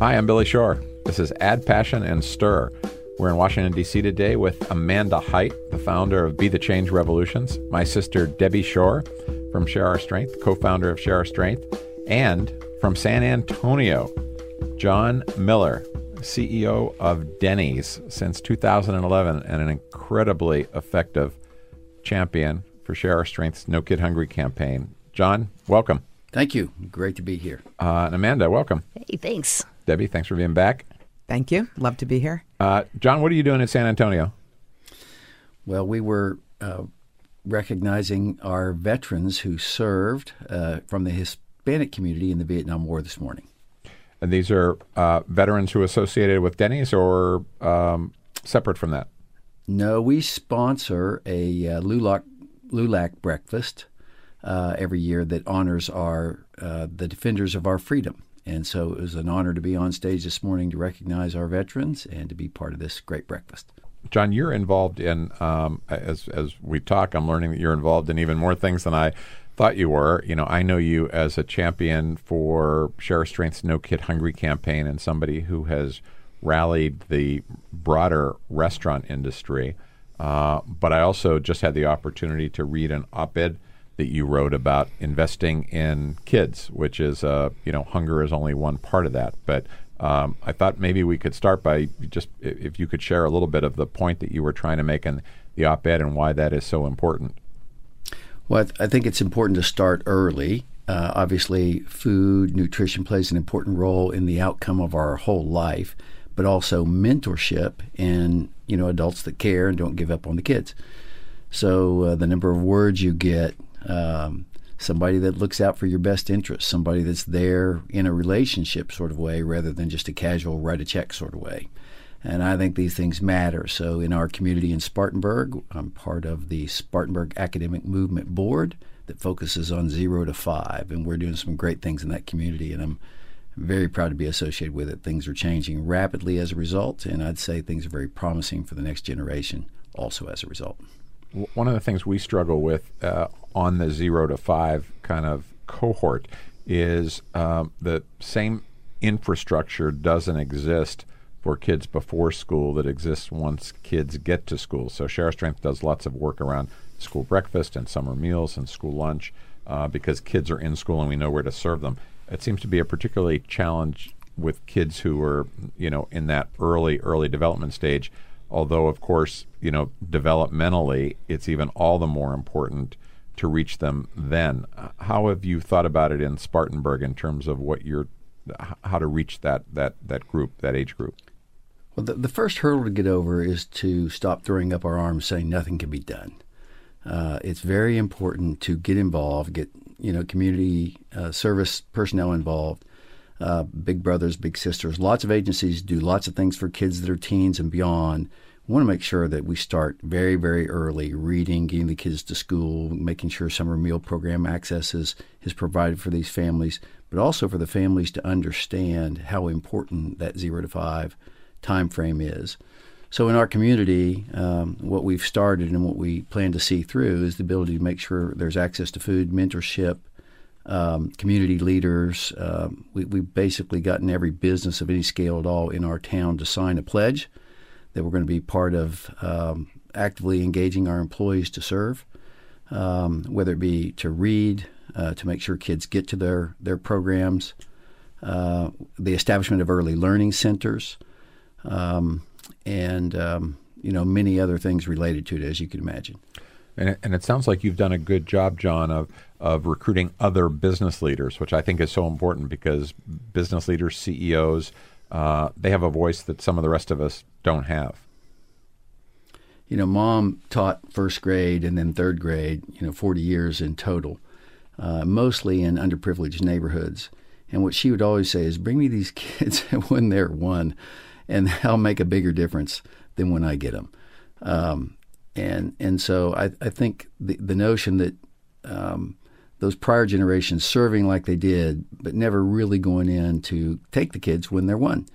Hi, I'm Billy Shore. This is Add Passion and Stir. We're in Washington, D.C. today with Amanda Hite, the founder of Be the Change Revolutions, my sister Debbie Shore from Share Our Strength, co founder of Share Our Strength, and from San Antonio, John Miller, CEO of Denny's since 2011 and an incredibly effective champion for Share Our Strength's No Kid Hungry campaign. John, welcome. Thank you. Great to be here. Uh, and Amanda, welcome. Hey, thanks. Debbie, thanks for being back. Thank you. Love to be here. Uh, John, what are you doing in San Antonio? Well, we were uh, recognizing our veterans who served uh, from the Hispanic community in the Vietnam War this morning. And these are uh, veterans who are associated with Denny's or um, separate from that? No, we sponsor a uh, LULAC, LULAC breakfast uh, every year that honors our uh, the defenders of our freedom. And so it was an honor to be on stage this morning to recognize our veterans and to be part of this great breakfast. John, you're involved in um, as as we talk. I'm learning that you're involved in even more things than I thought you were. You know, I know you as a champion for Share Strength's No Kid Hungry campaign and somebody who has rallied the broader restaurant industry. Uh, but I also just had the opportunity to read an op-ed that you wrote about investing in kids, which is, uh, you know, hunger is only one part of that. But um, I thought maybe we could start by just if you could share a little bit of the point that you were trying to make in the op-ed and why that is so important. Well, I, th- I think it's important to start early. Uh, obviously, food, nutrition plays an important role in the outcome of our whole life, but also mentorship and you know adults that care and don't give up on the kids. So uh, the number of words you get um, somebody that looks out for your best interests, somebody that's there in a relationship sort of way rather than just a casual write a check sort of way. And I think these things matter. So in our community in Spartanburg, I'm part of the Spartanburg Academic Movement Board that focuses on zero to five, and we're doing some great things in that community, and I'm very proud to be associated with it. Things are changing rapidly as a result, and I'd say things are very promising for the next generation also as a result. One of the things we struggle with uh, on the zero to five kind of cohort is um, the same infrastructure doesn't exist for kids before school that exists once kids get to school. So Share Strength does lots of work around school breakfast and summer meals and school lunch uh, because kids are in school and we know where to serve them. It seems to be a particularly challenge with kids who are, you know, in that early early development stage. Although, of course, you know, developmentally, it's even all the more important to reach them then. How have you thought about it in Spartanburg in terms of what you're, how to reach that that that group, that age group? Well, the, the first hurdle to get over is to stop throwing up our arms, saying nothing can be done. Uh, it's very important to get involved, get you know community uh, service personnel involved, uh, big brothers, big sisters. Lots of agencies do lots of things for kids that are teens and beyond we want to make sure that we start very, very early reading, getting the kids to school, making sure summer meal program access is, is provided for these families, but also for the families to understand how important that zero to five time frame is. So in our community, um, what we've started and what we plan to see through is the ability to make sure there's access to food, mentorship, um, community leaders. Um, we, we've basically gotten every business of any scale at all in our town to sign a pledge – that we're going to be part of um, actively engaging our employees to serve, um, whether it be to read, uh, to make sure kids get to their, their programs, uh, the establishment of early learning centers, um, and um, you know many other things related to it, as you can imagine. And it, and it sounds like you've done a good job, John, of of recruiting other business leaders, which I think is so important because business leaders, CEOs, uh, they have a voice that some of the rest of us don't have. You know, mom taught first grade and then third grade, you know, 40 years in total, uh, mostly in underprivileged neighborhoods. And what she would always say is, bring me these kids when they're one, and I'll make a bigger difference than when I get them. Um, and and so I, I think the, the notion that um, those prior generations serving like they did, but never really going in to take the kids when they're one.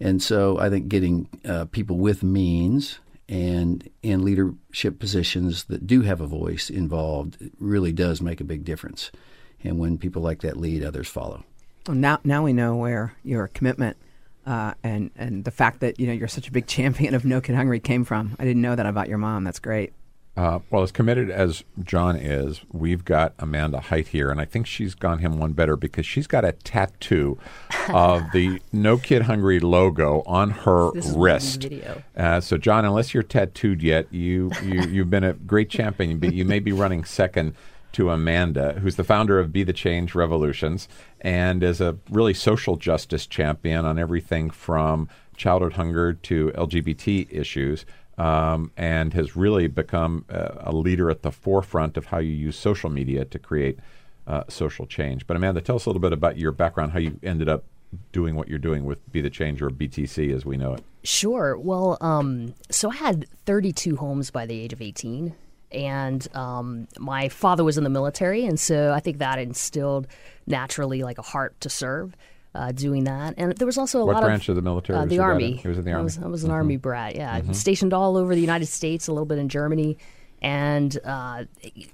And so I think getting uh, people with means and in leadership positions that do have a voice involved really does make a big difference. And when people like that lead, others follow. Well, now, now we know where your commitment uh, and and the fact that you know you're such a big champion of No Kid Hungry came from. I didn't know that about your mom. That's great. Uh, well, as committed as John is, we've got Amanda Hite here, and I think she's gone him one better because she's got a tattoo of the No Kid Hungry logo on her This wrist. Uh, so, John, unless you're tattooed yet, you, you you've been a great champion, but you may be running second to Amanda, who's the founder of Be the Change Revolutions and is a really social justice champion on everything from childhood hunger to LGBT issues um, and has really become uh, a leader at the forefront of how you use social media to create uh, social change. But Amanda, tell us a little bit about your background, how you ended up doing what you're doing with Be the Change or BTC as we know it. Sure. Well, um, so I had 32 homes by the age of 18. And um, my father was in the military. And so I think that instilled naturally like a heart to serve. Uh, doing that, and there was also a What lot branch of of the military uh, the army. He was in the I army. was, I was an army brat. Yeah, stationed all over the United States, a little bit in Germany, and uh,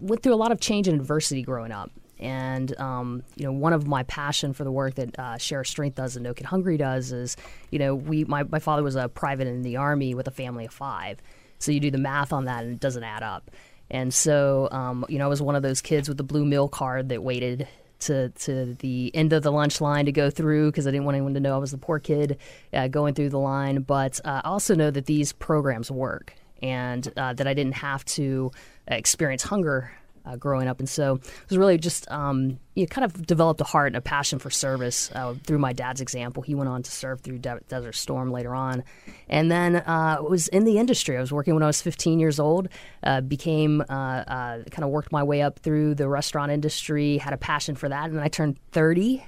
went through a lot of change and adversity growing up. And um, you know, one of my passion for the work that uh, Share Strength does and No Kid Hungry does is, you know, we my, my father was a private in the army with a family of five, so you do the math on that and it doesn't add up. And so, um, you know, I was one of those kids with the blue meal card that waited to to the end of the lunch line to go through because I didn't want anyone to know I was the poor kid uh, going through the line. But uh, I also know that these programs work and uh, that I didn't have to experience hunger uh, growing up. And so it was really just, um, you kind of developed a heart and a passion for service uh, through my dad's example. He went on to serve through De- Desert Storm later on. And then uh, was in the industry. I was working when I was 15 years old, uh, became, uh, uh, kind of worked my way up through the restaurant industry, had a passion for that. And then I turned 30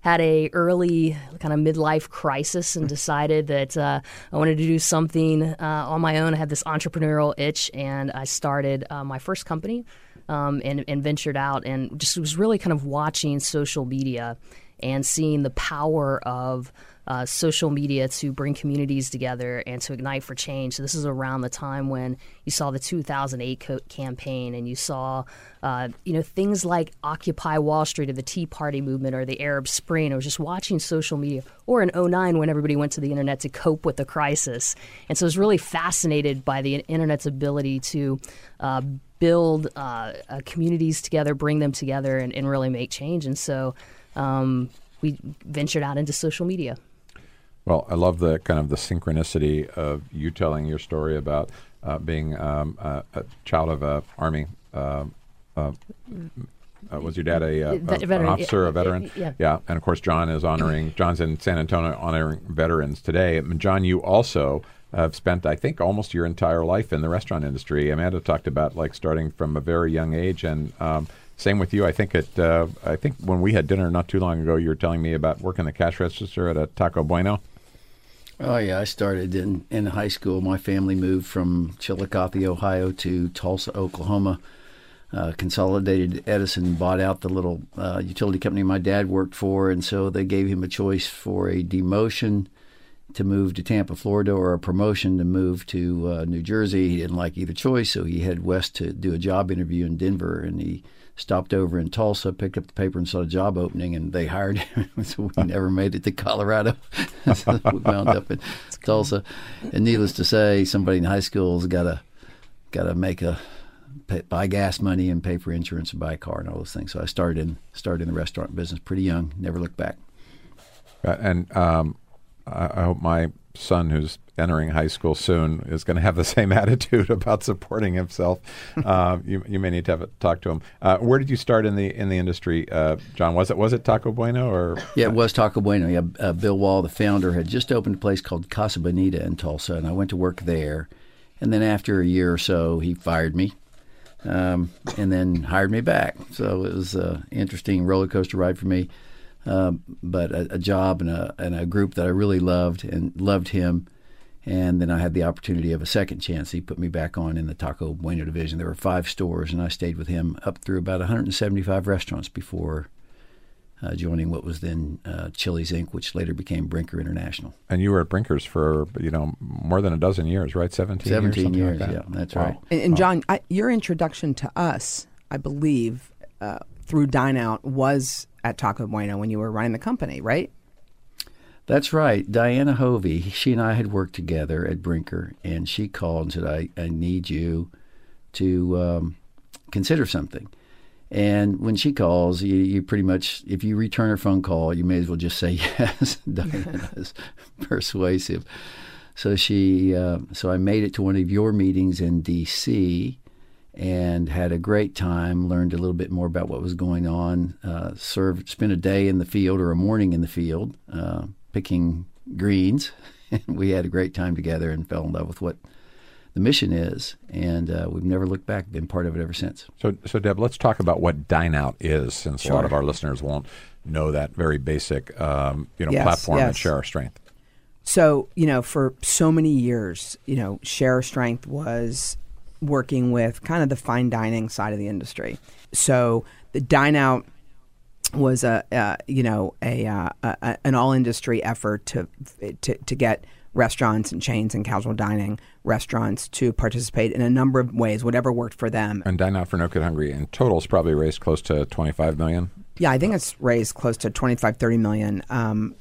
had a early kind of midlife crisis and decided that uh, I wanted to do something uh, on my own. I had this entrepreneurial itch, and I started uh, my first company um, and, and ventured out and just was really kind of watching social media and seeing the power of uh, social media to bring communities together and to ignite for change. So this is around the time when you saw the 2008 co- campaign and you saw, uh, you know, things like Occupy Wall Street or the Tea Party movement or the Arab Spring. I was just watching social media, or in 09 when everybody went to the internet to cope with the crisis. And so I was really fascinated by the internet's ability to uh, build uh, uh, communities together, bring them together, and, and really make change. And so um, we ventured out into social media. Well, I love the kind of the synchronicity of you telling your story about uh, being um, a, a child of a army. Uh, uh, uh, was your dad a, a- an officer, yeah, a veteran? yeah, yeah. and of course John is honoring. John's in San Antonio honoring veterans today. John, you also have spent, I think, almost your entire life in the restaurant industry. Amanda talked about like starting from a very young age, and um, same with you. I think it. Uh, I think when we had dinner not too long ago, you were telling me about working the cash register at a Taco Bueno. Oh yeah, I started in in high school. My family moved from Chillicothe, Ohio, to Tulsa, Oklahoma. Uh, Consolidated Edison bought out the little uh, utility company my dad worked for, and so they gave him a choice for a demotion to move to Tampa, Florida, or a promotion to move to uh, New Jersey. He didn't like either choice, so he headed west to do a job interview in Denver, and he stopped over in Tulsa, picked up the paper, and saw a job opening, and they hired him. so we never made it to Colorado. so we wound up in Tulsa. And needless to say, somebody in high school's got to got to make a pay, buy gas money and pay for insurance and buy a car and all those things. So I started in started in the restaurant business pretty young. Never looked back. And um, I, I hope my son, who's entering high school soon, is going to have the same attitude about supporting himself. uh, you, you may need to have a talk to him. Uh, where did you start in the in the industry, uh, John? Was it was it Taco Bueno or Yeah, it was Taco Bueno. Yeah, uh, Bill Waugh, the founder, had just opened a place called Casa Bonita in Tulsa, and I went to work there. And then after a year or so, he fired me, um, and then hired me back. So it was an interesting roller coaster ride for me, um, but a, a job and a and a group that I really loved and loved him. And then I had the opportunity of a second chance. He put me back on in the Taco Bueno division. There were five stores, and I stayed with him up through about 175 restaurants before uh, joining what was then uh, Chili's Inc., which later became Brinker International. and you were at Brinkers for you know more than a dozen years, right? Seventeen. 17 years, years, like that. yeah, that's Wow. right. And, and John, I, your introduction to us, I believe, uh, through Dine Out was at Taco Bueno when you were running the company, right? That's right. Diana Hovey, she and I had worked together at Brinker, and she called and said, I, I need you to um, consider something. And when she calls, you, you pretty much, if you return her phone call, you may as well just say yes. Diana's persuasive. So she, uh, so I made it to one of your meetings in D.C. and had a great time. Learned a little bit more about what was going on. Uh, served, spent a day in the field or a morning in the field uh, picking greens. we had a great time together and fell in love with what the mission is, and uh, we've never looked back. Been part of it ever since. So, so Deb, let's talk about what Dine Out is, since sure. a lot of our listeners won't know that very basic, um, you know, yes, platform yes. and share our strength. So, you know, for so many years, you know, Share Our Strength was working with kind of the fine dining side of the industry. So the Dine Out was a, uh, you know, a, uh, a, an all industry effort to, to to get restaurants and chains and casual dining restaurants to participate in a number of ways, whatever worked for them. And Dine Out for No Kid Hungry in total has probably raised close to 25 million. Yeah, I think it's raised close to 25, 30 million. Um,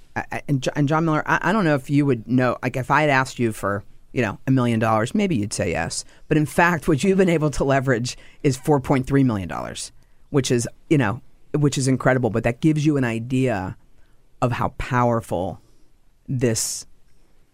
and, and John Miller, I, I don't know if you would know, like if I had asked you for, you know, a million dollars, maybe you'd say yes. But in fact, what you've been able to leverage is $4.3 million, which is, you know, which is incredible. But that gives you an idea of how powerful this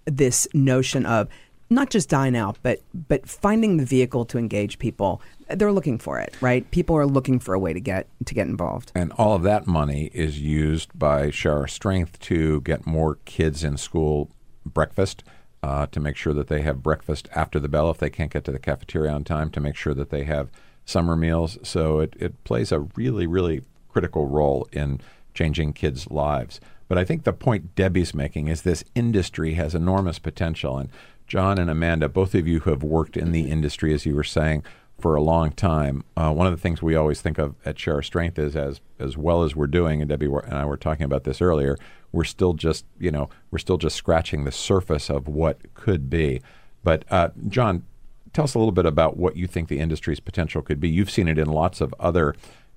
this notion of not just dine out, but but finding the vehicle to engage people. They're looking for it, right? People are looking for a way to get to get involved. And all of that money is used by Share Our Strength to get more kids in school breakfast. Uh, to make sure that they have breakfast after the bell if they can't get to the cafeteria on time, to make sure that they have summer meals. So it, it plays a really, really critical role in changing kids' lives. But I think the point Debbie's making is this industry has enormous potential. And John and Amanda, both of you who have worked in the industry, as you were saying, for a long time. Uh, one of the things we always think of at Share Our Strength is as as well as we're doing, and Debbie and I were talking about this earlier. We're still just you know we're still just scratching the surface of what could be. But uh, John, tell us a little bit about what you think the industry's potential could be. You've seen it in lots of other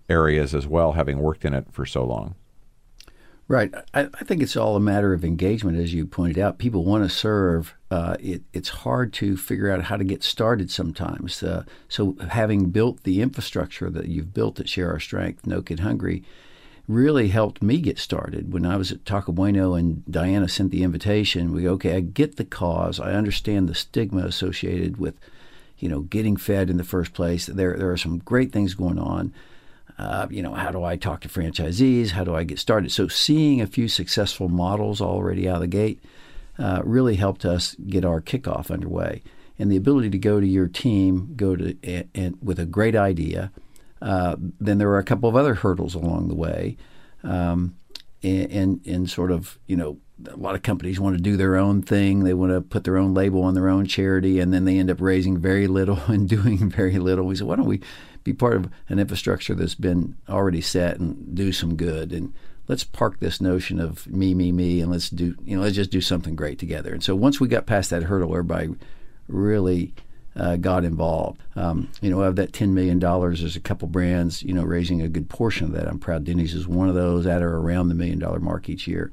areas as well, having worked in it for so long. Right. I, I, think it's all a matter of engagement, as you pointed out. People want to serve. Uh, it, it's hard to figure out how to get started sometimes. Uh, so, having built the infrastructure that you've built at Share Our Strength, No Kid Hungry, really helped me get started. When I was at Taco Bueno and Diana sent the invitation, we go, okay, I get the cause. I understand the stigma associated with, you know, getting fed in the first place. There, there are some great things going on. Uh, you know, how do I talk to franchisees? How do I get started? So seeing a few successful models already out of the gate uh, really helped us get our kickoff underway. And the ability to go to your team, go to and, and with a great idea. Uh, then there were a couple of other hurdles along the way, um, and, and and sort of you know a lot of companies want to do their own thing. They want to put their own label on their own charity, and then they end up raising very little and doing very little. We said, why don't we be part of an infrastructure that's been already set and do some good and let's park this notion of me me me and let's do you know let's just do something great together and so once we got past that hurdle everybody really uh, got involved um, you know of that $10 million there's a couple brands you know raising a good portion of that i'm proud denny's is one of those at or around the million dollar mark each year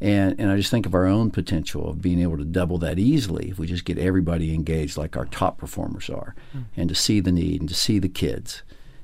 and, and I just think of our own potential of being able to double that easily if we just get everybody engaged like our top performers are, mm. and to see the need and to see the kids,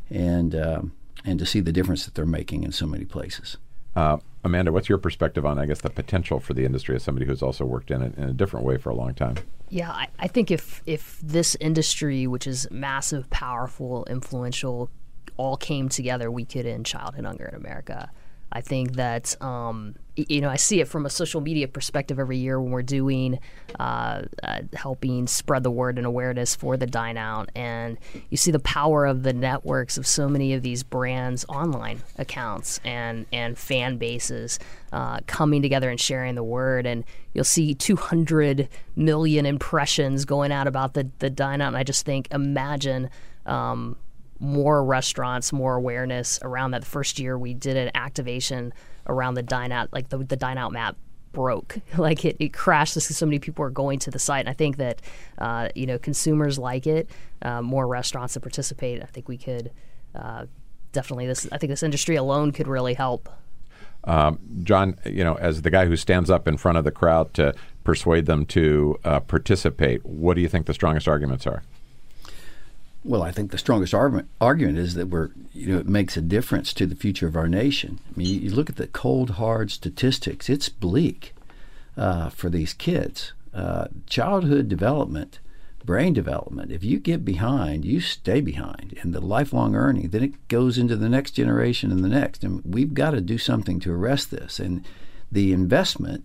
and um, and to see the difference that they're making in so many places. Uh, Amanda, what's your perspective on, I guess, the potential for the industry as somebody who's also worked in it in a different way for a long time? Yeah, I, I think if if this industry, which is massive, powerful, influential, all came together, we could end childhood hunger in America. I think that um, you know I see it from a social media perspective every year when we're doing uh, uh, helping spread the word and awareness for the dine out, and you see the power of the networks of so many of these brands' online accounts and and fan bases uh, coming together and sharing the word, and you'll see 200 million impressions going out about the the dine out, and I just think imagine. Um, more restaurants, more awareness around that. The first year we did an activation around the dine out, like the, the dine out map broke. Like it, it crashed because so many people are going to the site. And I think that, uh, you know, consumers like it, uh, more restaurants to participate. I think we could uh, definitely, this, I think this industry alone could really help. Um, John, you know, as the guy who stands up in front of the crowd to persuade them to uh, participate, what do you think the strongest arguments are? Well, I think the strongest argument, argument is that we're, you know, it makes a difference to the future of our nation. I mean, you, you look at the cold, hard statistics; it's bleak uh, for these kids. Uh, childhood development, brain development. If you get behind, you stay behind, and the lifelong earning, then it goes into the next generation and the next. And we've got to do something to arrest this. And the investment,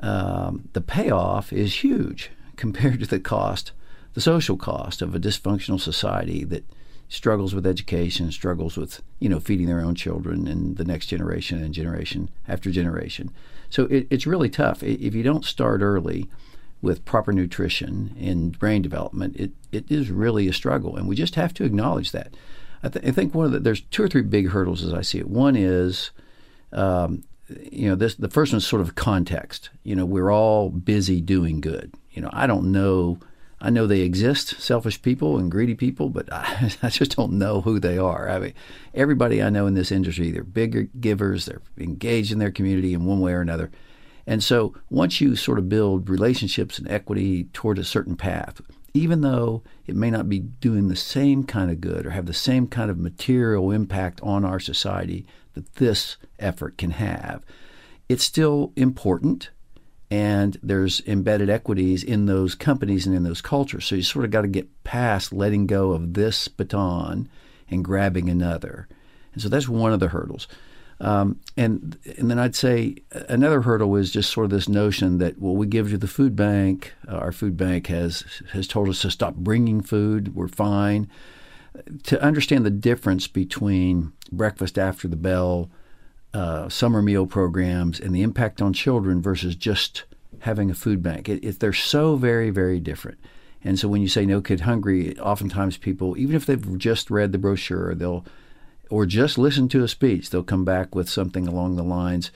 um, the payoff is huge compared to the cost the social cost of a dysfunctional society that struggles with education, struggles with you know feeding their own children and the next generation and generation after generation. So it, it's really tough if you don't start early with proper nutrition and brain development. It it is really a struggle, and we just have to acknowledge that. I, th- I think one of the there's two or three big hurdles as I see it. One is um, you know this the first one is sort of context. You know we're all busy doing good. You know I don't know I know they exist, selfish people and greedy people, but I, I, just don't know who they are. I mean, everybody I know in this industry, they're bigger givers, they're engaged in their community in one way or another. And so once you sort of build relationships and equity toward a certain path, even though it may not be doing the same kind of good or have the same kind of material impact on our society that this effort can have, it's still important and there's embedded equities in those companies and in those cultures. So you sort of got to get past letting go of this baton and grabbing another. And so that's one of the hurdles. Um, and and then I'd say another hurdle is just sort of this notion that well we give to the food bank. Uh, our food bank has has told us to stop bringing food. We're fine. To understand the difference between breakfast after the bell uh, summer meal programs and the impact on children versus just having a food bank. It, it, they're so very, very different. And so when you say no kid hungry, oftentimes people, even if they've just read the brochure, they'll or just listen to a speech, they'll come back with something along the lines,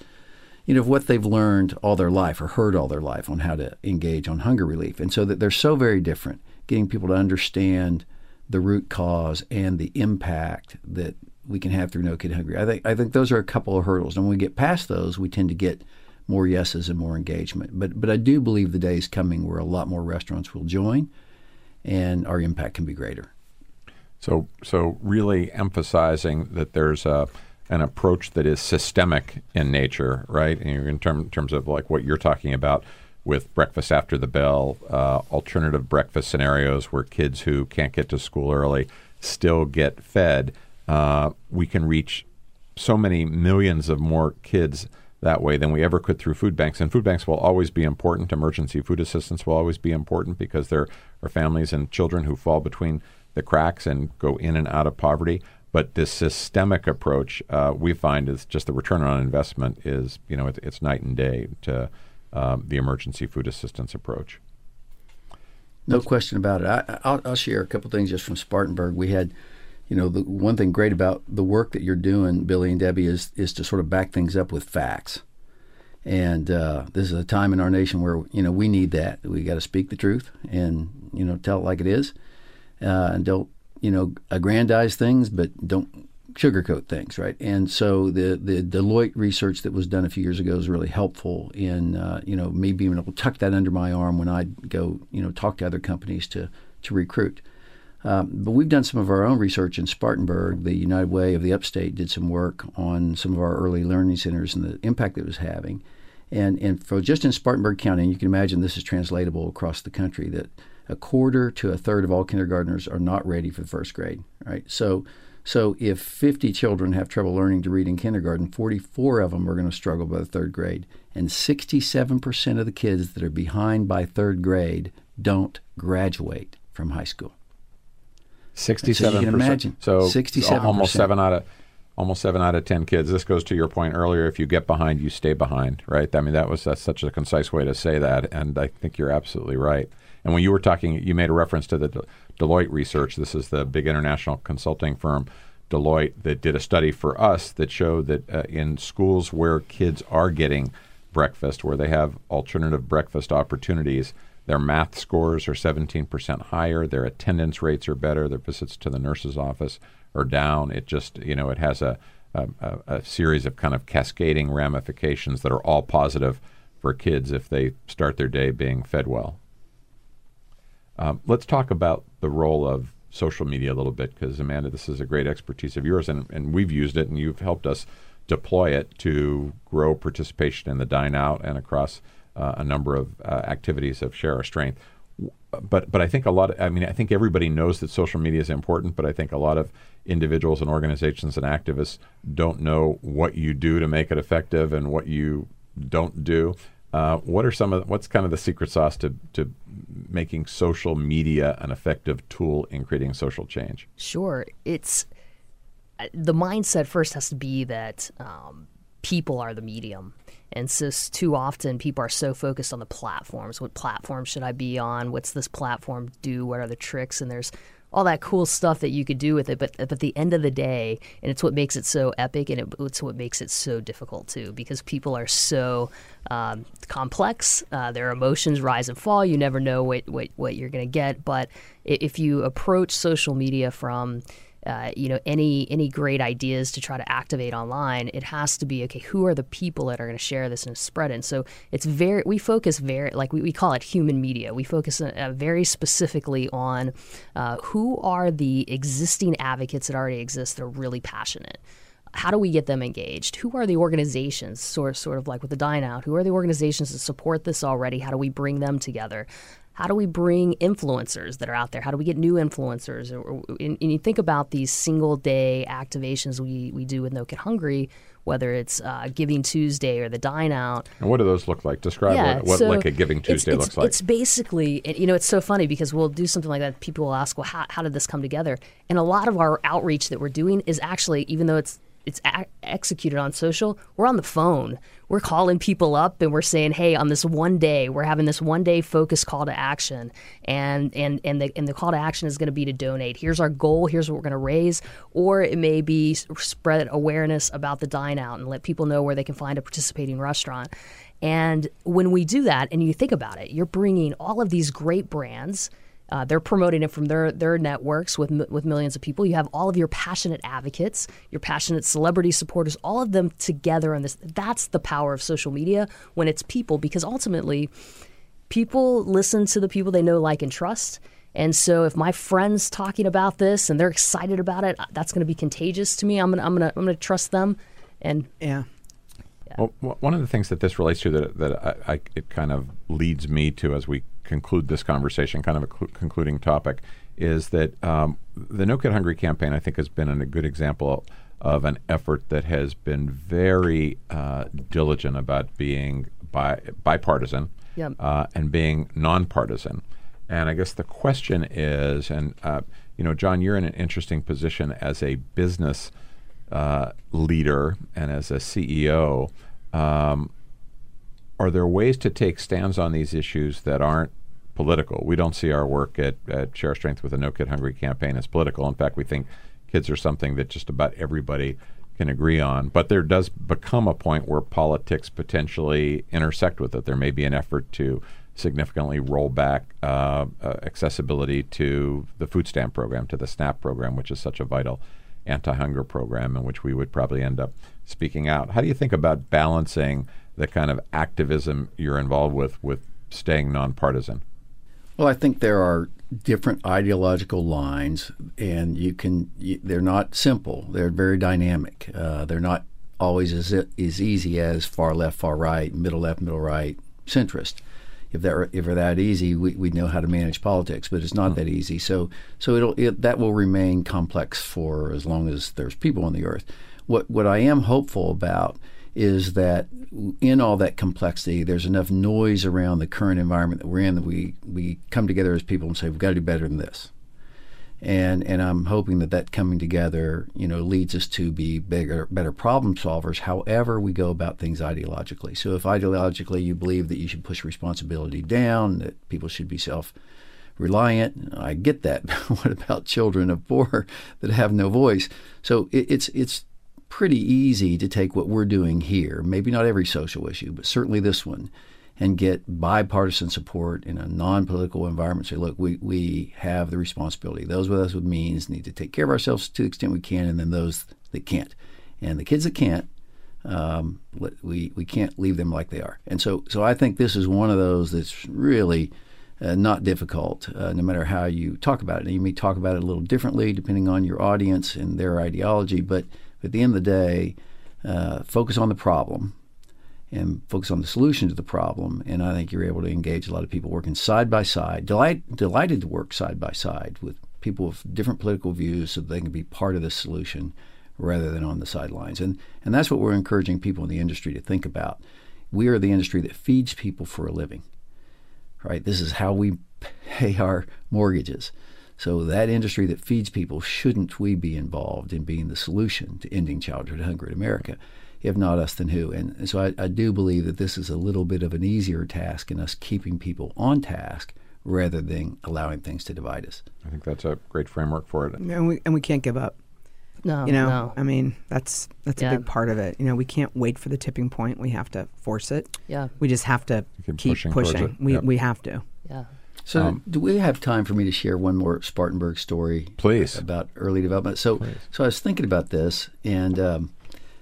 you know, of what they've learned all their life or heard all their life on how to engage on hunger relief. And so that they're so very different, getting people to understand the root cause and the impact that we can have through No Kid Hungry. I think I think those are a couple of hurdles, and when we get past those, we tend to get more yeses and more engagement. But but I do believe the day is coming where a lot more restaurants will join, and our impact can be greater. So so really emphasizing that there's a an approach that is systemic in nature, right? In term, terms of like what you're talking about with breakfast after the bell, uh, alternative breakfast scenarios where kids who can't get to school early still get fed uh, we can reach so many millions of more kids that way than we ever could through food banks. And food banks will always be important. Emergency food assistance will always be important because there are families and children who fall between the cracks and go in and out of poverty. But this systemic approach, uh, we find, is just the return on investment is, you know, it, it's night and day to um, the emergency food assistance approach. No question about it. I, will share a couple things just from Spartanburg. We had you know, the one thing great about the work that you're doing, Billy and Debbie, is is to sort of back things up with facts. And uh, this is a time in our nation where you know we need that. We got to speak the truth and you know tell it like it is, uh, and don't you know aggrandize things, but don't sugarcoat things, right? And so the the Deloitte research that was done a few years ago is really helpful in uh, you know me being able to tuck that under my arm when I go you know talk to other companies to to recruit. Um, but we've done some of our own research in Spartanburg. The United Way of the Upstate did some work on some of our early learning centers and the impact it was having. And, and for just in Spartanburg County, and you can imagine this is translatable across the country, that a quarter to a third of all kindergartners are not ready for first grade, right? So, so if 50 children have trouble learning to read in kindergarten, 44 of them are going to struggle by the third grade. And 67% of the kids that are behind by third grade don't graduate from high school. Sixty-seven. So you can imagine. So sixty-seven. Almost seven out of almost seven out of ten kids. This goes to your point earlier. If you get behind, you stay behind. Right. I mean, that was that's such a concise way to say that, and I think you're absolutely right. And when you were talking, you made a reference to the De- Deloitte research. This is the big international consulting firm. Deloitte that did a study for us that showed that uh, in schools where kids are getting breakfast, where they have alternative breakfast opportunities, their math scores are 17% higher. Their attendance rates are better. Their visits to the nurse's office are down. It just, you know, it has a, a, a, series of kind of cascading ramifications that are all positive for kids if they start their day being fed well. Um, let's talk about the role of social media a little bit because Amanda, this is a great expertise of yours, and, and we've used it, and you've helped us deploy it to grow participation in the dine out and across uh, a number of uh, activities of share our strength. But but I think a lot. Of, I mean, I think everybody knows that social media is important, but I think a lot of individuals and organizations and activists don't know what you do to make it effective and what you don't do. Uh, what are some of what's kind of the secret sauce to to making social media an effective tool in creating social change? Sure, it's uh, the mindset first has to be that um, people are the medium. And so too often people are so focused on the platforms. What platform should I be on? What's this platform do? What are the tricks? And there's all that cool stuff that you could do with it. But at the end of the day, and it's what makes it so epic, and it, it's what makes it so difficult too, because people are so um, complex. Uh, their emotions rise and fall. You never know what what, what you're going to get. But if you approach social media from uh, you know any any great ideas to try to activate online it has to be okay who are the people that are going to share this and spread it and so it's very we focus very like we, we call it human media we focus uh, very specifically on uh, who are the existing advocates that already exist that are really passionate how do we get them engaged? Who are the organizations, sort sort of like with the Dine Out? Who are the organizations that support this already? How do we bring them together? How do we bring influencers that are out there? How do we get new influencers? And, you think about these single day activations we, we do with No Kid Hungry, whether it's uh, Giving Tuesday or the Dine Out. And what do those look like? Describe yeah, what, what so like a Giving Tuesday it's, looks like. It's basically, you know, it's so funny because we'll do something like that. People will ask, well, how, how did this come together? And a lot of our outreach that we're doing is actually, even though it's it's a- executed on social, we're on the phone. We're calling people up and we're saying, "Hey, on this one day, we're having this one day focus call to action, and and and the and the call to action is going to be to donate. Here's our goal. Here's what we're going to raise, or it may be spread awareness about the dine out and let people know where they can find a participating restaurant. And when we do that, and you think about it, you're bringing all of these great brands uh, they're promoting it from their their networks with with millions of people. You have all of your passionate advocates, your passionate celebrity supporters, all of them together on this. That's the power of social media when it's people, because ultimately, people listen to the people they know, like, and trust. And so, if my friends talking about this and they're excited about it, that's going to be contagious to me. I'm gonna I'm gonna I'm gonna trust them. And yeah. Well, one of the things that this relates to that that I, I, it kind of leads me to as we conclude this conversation, kind of a cl- concluding topic, is that um, the No Kid Hungry campaign, I think, has been a good example of an effort that has been very uh, diligent about being bi- bipartisan yep. uh, and being nonpartisan. And I guess the question is, and uh, you know, John, you're in an interesting position as a business uh, leader and as a CEO. Um, are there ways to take stands on these issues that aren't political? We don't see our work at, at Share Strength with a No Kid Hungry campaign as political. In fact, we think kids are something that just about everybody can agree on. But there does become a point where politics potentially intersect with it. There may be an effort to significantly roll back uh, uh, accessibility to the food stamp program, to the SNAP program, which is such a vital anti hunger program in which we would probably end up speaking out. How do you think about balancing the kind of activism you're involved with with staying nonpartisan? Well, I think there are different ideological lines, and you can. You, they're not simple. They're very dynamic. Uh, they're not always as as easy as far left, far right, middle left, middle right, centrist. If that were, if were that easy, we, would know how to manage politics. But it's not mm. that easy. So so it'll it, that will remain complex for as long as there's people on the earth. What what I am hopeful about is that in all that complexity, there's enough noise around the current environment that we're in that we, we come together as people and say, we've got to do better than this. And, and I'm hoping that that coming together, you know, leads us to be bigger, better problem solvers. However, we go about things ideologically. So, if ideologically you believe that you should push responsibility down, that people should be self reliant. I get that. what about children of poor that have no voice? So it, it's it's pretty easy to take what we're doing here, maybe not every social issue, but certainly this one, and get bipartisan support in a non political environment. Say, look, we, we have the responsibility. Those with us with means need to take care of ourselves to the extent we can, and then those that can't. and the kids that can't, um, we we can't leave them like they are. And so so I think this is one of those that's really uh, not difficult, uh, no matter how you talk about it. And you may talk about it a little differently depending on your audience and their ideology, but at the end of the day, uh, focus on the problem and focus on the solution to the problem. And I think you're able to engage a lot of people working side by side. Delight, delighted to work side by side with people with different political views so they can be part of the solution rather than on the sidelines. And and that's what we're encouraging people in the industry to think about. We are the industry that feeds people for a living. Right? This is how we pay our mortgages. So that industry that feeds people, shouldn't we be involved in being the solution to ending childhood hunger in America? If not us, then who? And so I, I do believe that this is a little bit of an easier task in us keeping people on task rather than allowing things to divide us. I think that's a great framework for it. And we and we can't give up. No, You know, no. I mean, that's that's Yeah. a big part of it. You know, we can't wait for the tipping point. We have to force it. Yeah, We just have to Keep keep pushing pushing. We Yep. we have to. yeah. So, Um, do we have time for me to share one more Spartanburg story? Please. About early development. So, so I was thinking about this, and um,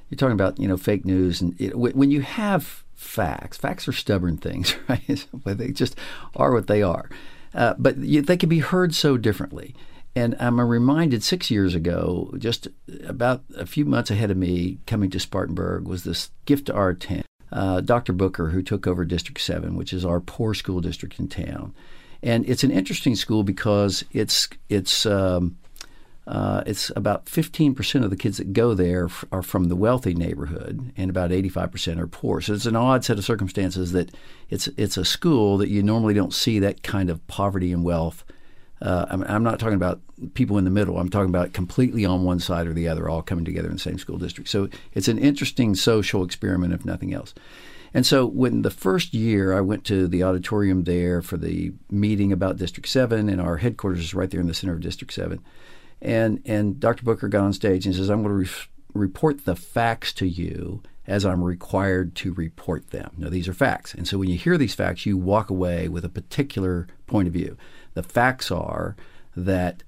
you're talking about you know fake news, and it, when when you have facts, facts are stubborn things, right? but they just are what they are. Uh, but you, they can be heard so differently. And I'm reminded six years ago, just about a few months ahead of me coming to Spartanburg, was this gift to our tent. Uh, Dr. Booker, who took over District 7, which is our poor school district in town. And it's an interesting school because it's, it's, um, uh, it's about 15% of the kids that go there f- are from the wealthy neighborhood, and about 85% are poor. So it's an odd set of circumstances that it's it's a school that you normally don't see that kind of poverty and wealth. Uh, I'm, I'm not talking about people in the middle. I'm talking about completely on one side or the other, all coming together in the same school district. So it's an interesting social experiment, if nothing else. And so when the first year I went to the auditorium there for the meeting about District 7, and our headquarters is right there in the center of District 7. And, and Dr. Booker got on stage and says, I'm going to re- report the facts to you as I'm required to report them. Now, these are facts. And so when you hear these facts, you walk away with a particular point of view. The facts are that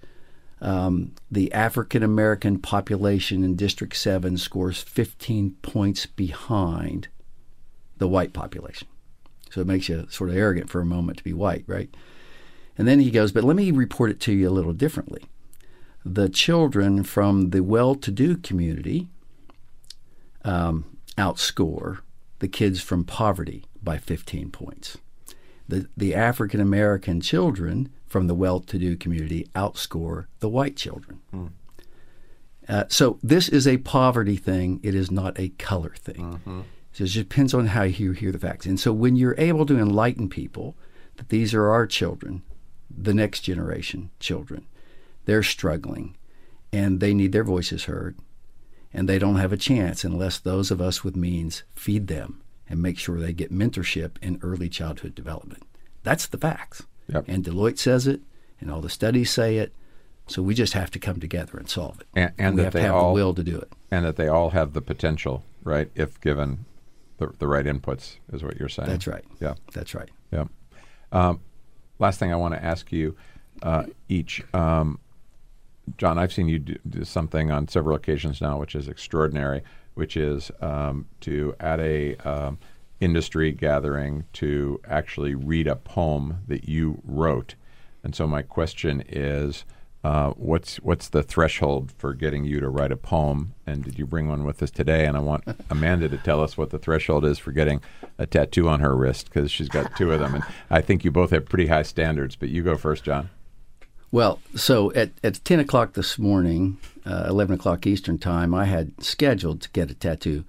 um, the African American population in District 7 scores 15 points behind the white population. So it makes you sort of arrogant for a moment to be white, right? And then he goes, but let me report it to you a little differently. The children from the well to do community um, outscore the kids from poverty by 15 points. The, the African American children from the well to do community outscore the white children. Uh, so this is a poverty thing, it is not a color thing. So it depends on how you hear the facts. And so when you're able to enlighten people that these are our children, the next generation children, they're struggling and they need their voices heard and they don't have a chance unless those of us with means feed them and make sure they get mentorship in early childhood development. That's the facts. Yep. And Deloitte says it, and all the studies say it. So we just have to come together and solve it. And- and we that have they to have all- the will to do it. and that they all have the potential, right? If given the, the right inputs, is what you're saying. That's right. Yeah. That's right. Yeah. Um, last thing I want to ask you uh, each, um, John. I've seen you do, do something on several occasions now, which is extraordinary, which is um, to at a um, industry gathering to actually read a poem that you wrote. And so my question is. Uh, what's what's the threshold for getting you to write a poem? And did you bring one with us today? And I want Amanda to tell us what the threshold is for getting a tattoo on her wrist because she's got two of them. And I think you both have pretty high standards. But you go first, John. Well, so at, at 10 o'clock this morning, uh, 11 o'clock Eastern Time, I had scheduled to get a tattoo.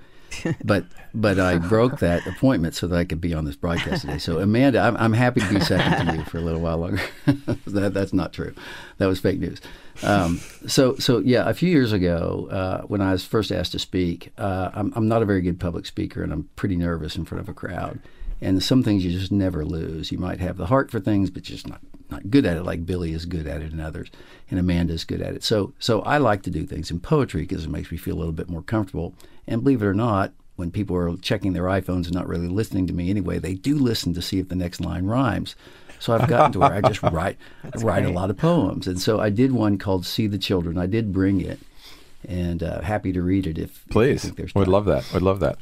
But but I broke that appointment so that I could be on this broadcast today. So Amanda, I'm, I'm happy to be second to you for a little while longer. that, that's not true. That was fake news. Um, so so yeah, a few years ago, uh, when I was first asked to speak, uh, I'm, I'm not a very good public speaker, and I'm pretty nervous in front of a crowd. And some things you just never lose. You might have the heart for things, but just not not good at it like Billy is good at it and others, and Amanda is good at it. So so I like to do things in poetry because it makes me feel a little bit more comfortable. And believe it or not, when people are checking their iPhones and not really listening to me anyway, they do listen to see if the next line rhymes. So I've gotten to where I just write I write a lot of poems, and so I did one called "See the Children." I did bring it, and uh, happy to read it if if Please, there's would love that. Would love that.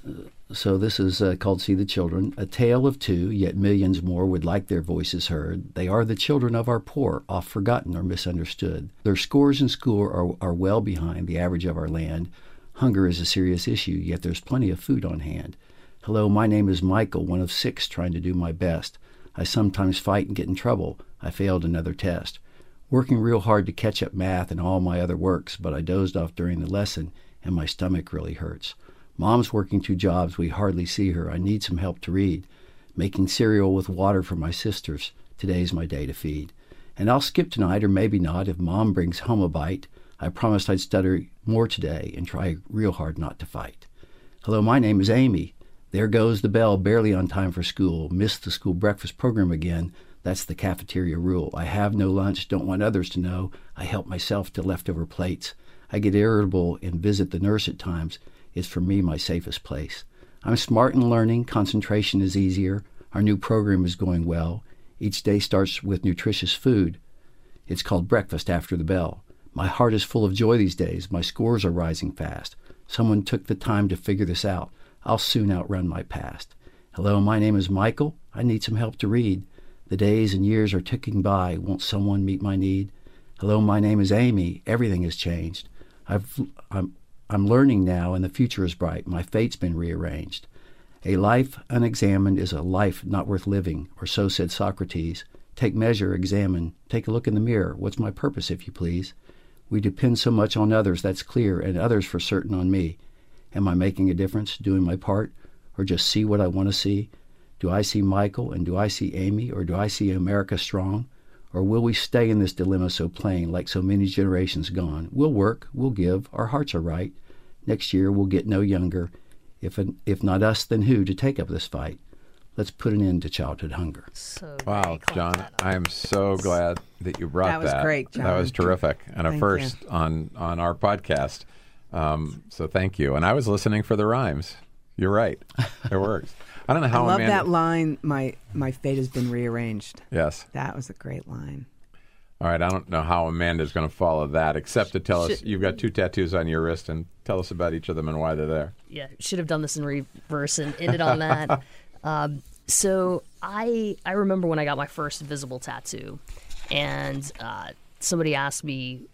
So this is uh, called See the Children, a tale of two, yet millions more would like their voices heard. They are the children of our poor, oft forgotten or misunderstood. Their scores in school are, are well behind the average of our land. Hunger is a serious issue, yet there's plenty of food on hand. Hello, my name is Michael, one of six trying to do my best. I sometimes fight and get in trouble. I failed another test. Working real hard to catch up math and all my other works, but I dozed off during the lesson and my stomach really hurts. Mom's working two jobs. We hardly see her. I need some help to read. Making cereal with water for my sisters. Today's my day to feed. And I'll skip tonight, or maybe not, if Mom brings home a bite. I promised I'd stutter more today and try real hard not to fight. Hello, my name is Amy. There goes the bell, barely on time for school. Missed the school breakfast program again. That's the cafeteria rule. I have no lunch, don't want others to know. I help myself to leftover plates. I get irritable and visit the nurse at times. It's for me my safest place. I'm smart in learning, concentration is easier. Our new program is going well. Each day starts with nutritious food. It's called breakfast after the bell. My heart is full of joy these days. My scores are rising fast. Someone took the time to figure this out. I'll soon outrun my past. Hello, my name is Michael. I need some help to read. The days and years are ticking by. Won't someone meet my need? Hello, my name is Amy. Everything has changed. I've, I'm, I'm learning now, and the future is bright. My fate's been rearranged. A life unexamined is a life not worth living, or so said Socrates. Take measure, examine, take a look in the mirror. What's my purpose, if you please? We depend so much on others, that's clear, and others for certain on me. Am I making a difference, doing my part, or just see what I want to see? Do I see Michael, and do I see Amy, or do I see America strong? Or will we stay in this dilemma so plain, like so many generations gone? We'll work, we'll give, our hearts are right. Next year we'll get no younger. If, if not us, then who to take up this fight? Let's put an end to childhood hunger. So Wow, John. I am so glad that you brought That that. was great, That was terrific and a Thank first on on our podcast. Um, so thank you. And I was listening for the rhymes. You're right. It works. I don't know how I love Amanda. that line. My my fate has been rearranged. Yes. That was a great line. All right. I don't know how Amanda's going to follow that, except to tell us you've got two tattoos on your wrist, and tell us about each of them and why they're there. yeah, should have done this in reverse and ended on that. um, so I I remember when I got my first visible tattoo, and uh, somebody asked me,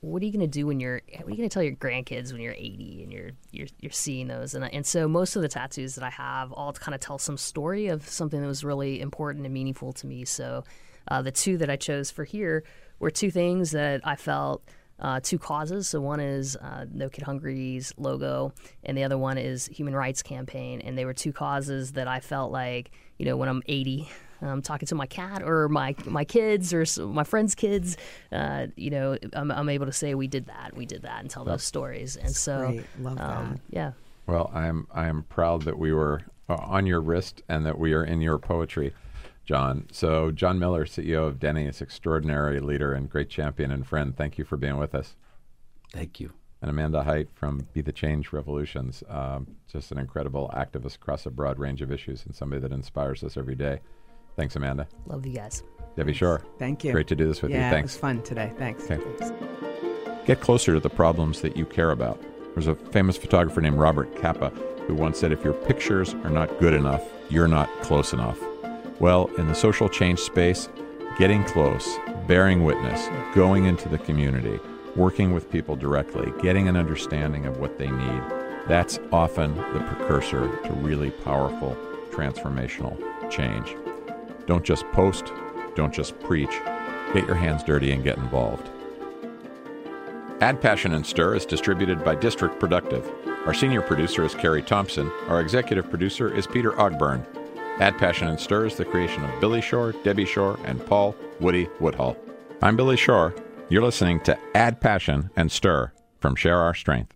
"What are you going to do when you're? What are you going to tell your grandkids when you're 80 and you're you're you're seeing those?" And I, and so most of the tattoos that I have all kind of tell some story of something that was really important and meaningful to me. So uh, the two that I chose for here were two things that I felt uh, two causes. So one is uh, No Kid Hungry's logo, and the other one is Human Rights Campaign. And they were two causes that I felt like, you know, when I'm 80, um, talking to my cat or my my kids or my friends' kids, uh, you know, I'm, I'm able to say we did that, we did that, and tell those stories. And so, Love um, that. yeah. Well, I am I am proud that we were uh, on your wrist and that we are in your poetry, John. So, John Miller, CEO of Denny's, extraordinary leader and great champion and friend. Thank you for being with us. Thank you. And Amanda Hite from Be the Change Revolutions, um, just an incredible activist across a broad range of issues and somebody that inspires us every day. Thanks, Amanda. Love you guys. Debbie Shore. Thank you. Great to do this with yeah, you. Thanks. it was fun today. Thanks. Okay. Get closer to the problems that you care about. There's a famous photographer named Robert Capa who once said, If your pictures are not good enough, you're not close enough. Well, in the social change space, getting close, bearing witness, going into the community, working with people directly, getting an understanding of what they need, that's often the precursor to really powerful transformational change. Don't just post, don't just preach. Get your hands dirty and get involved. Add Passion and Stir is distributed by District Productive. Our senior producer is Carrie Thompson. Our executive producer is Peter Ogburn. Add Passion and Stir is the creation of Billy Shore, Debbie Shore, and Paul Woody Woodhull. I'm Billy Shore. You're listening to Add Passion and Stir from Share Our Strength.